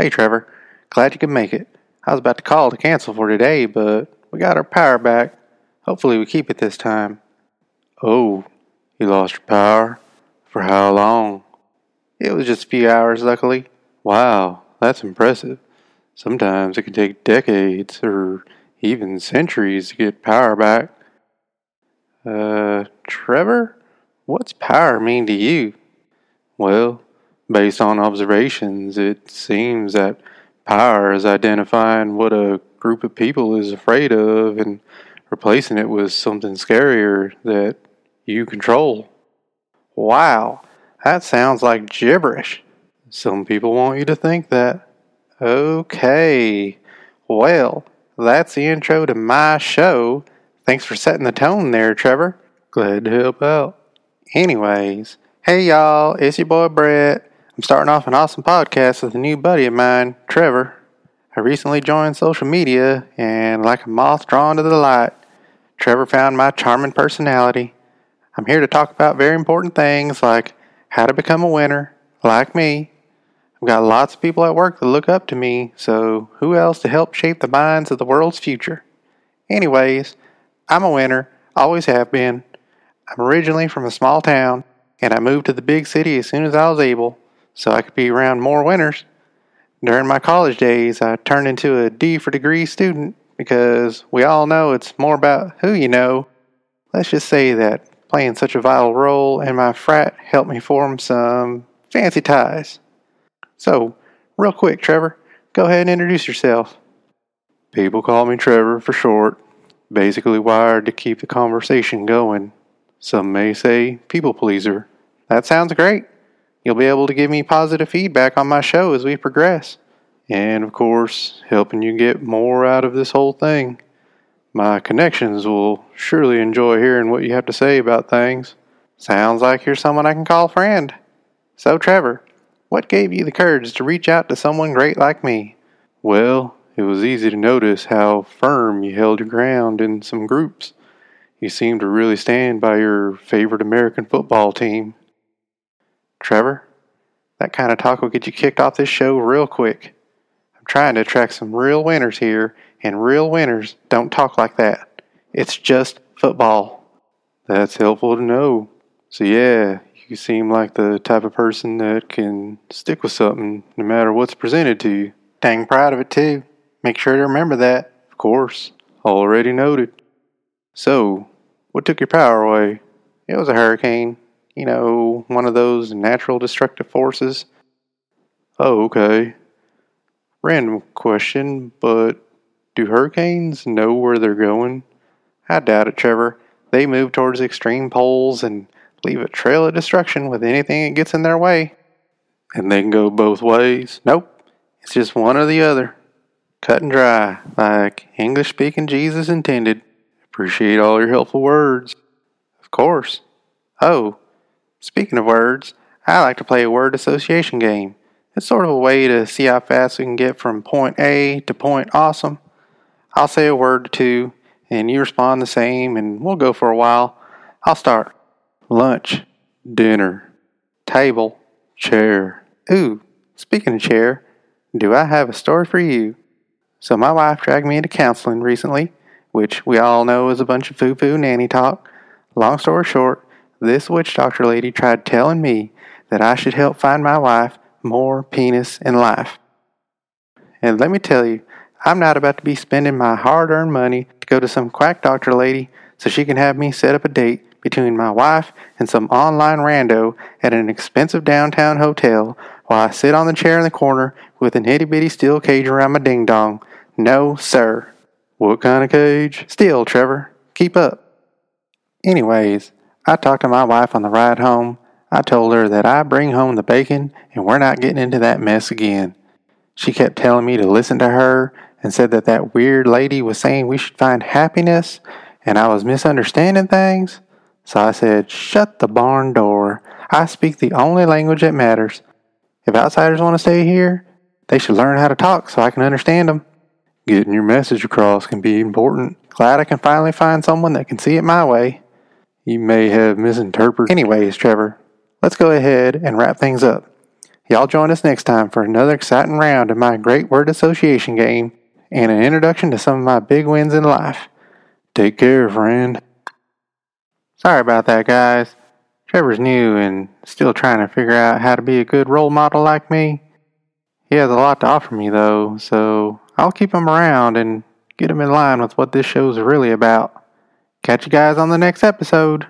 Hey, Trevor. Glad you could make it. I was about to call to cancel for today, but we got our power back. Hopefully, we keep it this time. Oh, you lost your power? For how long? It was just a few hours, luckily. Wow, that's impressive. Sometimes it can take decades or even centuries to get power back. Uh, Trevor? What's power mean to you? Well, based on observations, it seems that power is identifying what a group of people is afraid of and replacing it with something scarier that you control. Wow, that sounds like gibberish. Some people want you to think that. Okay, well, that's the intro to my show. Thanks for setting the tone there, Trevor. Glad to help out. Anyways, hey y'all, it's your boy Brett. I'm starting off an awesome podcast with a new buddy of mine, Trevor. I recently joined social media, and like a moth drawn to the light, Trevor found my charming personality. I'm here to talk about very important things like how to become a winner, like me. I've got lots of people at work that look up to me, so who else to help shape the minds of the world's future? Anyways, I'm a winner, always have been. I'm originally from a small town, and I moved to the big city as soon as I was able, so I could be around more winners. During my college days, I turned into a D for degree student because we all know it's more about who you know. Let's just say that playing such a vital role in my frat helped me form some fancy ties. So, real quick, Trevor, go ahead and introduce yourself. People call me Trevor for short, basically wired to keep the conversation going. Some may say people pleaser. That sounds great. You'll be able to give me positive feedback on my show as we progress. And of course, helping you get more out of this whole thing. My connections will surely enjoy hearing what you have to say about things. Sounds like you're someone I can call a friend. So, Trevor, what gave you the courage to reach out to someone great like me? Well, it was easy to notice how firm you held your ground in some groups. You seemed to really stand by your favorite American football team. Trevor, that kind of talk will get you kicked off this show real quick. I'm trying to attract some real winners here, and real winners don't talk like that. It's just football. That's helpful to know. So, yeah, you seem like the type of person that can stick with something no matter what's presented to you. Dang proud of it, too. Make sure to remember that. Of course. Already noted. So, what took your power away? It was a hurricane. You know, one of those natural destructive forces. Oh, okay. Random question, but do hurricanes know where they're going? I doubt it, Trevor. They move towards extreme poles and leave a trail of destruction with anything that gets in their way. And they can go both ways? Nope. It's just one or the other. Cut and dry, like English speaking Jesus intended. Appreciate all your helpful words. Of course. Oh, speaking of words, I like to play a word association game. It's sort of a way to see how fast we can get from point A to point awesome. I'll say a word or two, and you respond the same, and we'll go for a while. I'll start. Lunch, dinner, table, chair. Ooh, speaking of chair, do I have a story for you? So, my wife dragged me into counseling recently, which we all know is a bunch of foo foo nanny talk. Long story short, this witch doctor lady tried telling me that I should help find my wife more penis in life. And let me tell you, I'm not about to be spending my hard earned money to go to some quack doctor lady so she can have me set up a date between my wife and some online rando at an expensive downtown hotel while I sit on the chair in the corner with an itty bitty steel cage around my ding dong. No, sir. What kind of cage? Steel, Trevor. Keep up. Anyways, I talked to my wife on the ride home. I told her that I bring home the bacon and we're not getting into that mess again. She kept telling me to listen to her and said that that weird lady was saying we should find happiness and I was misunderstanding things. So I said, Shut the barn door. I speak the only language that matters. If outsiders want to stay here, they should learn how to talk so I can understand them. Getting your message across can be important. Glad I can finally find someone that can see it my way. You may have misinterpreted. Anyways, Trevor, let's go ahead and wrap things up. Y'all join us next time for another exciting round of my great word association game and an introduction to some of my big wins in life. Take care, friend. Sorry about that, guys. Trevor's new and still trying to figure out how to be a good role model like me. He has a lot to offer me, though, so I'll keep him around and get him in line with what this show's really about. Catch you guys on the next episode.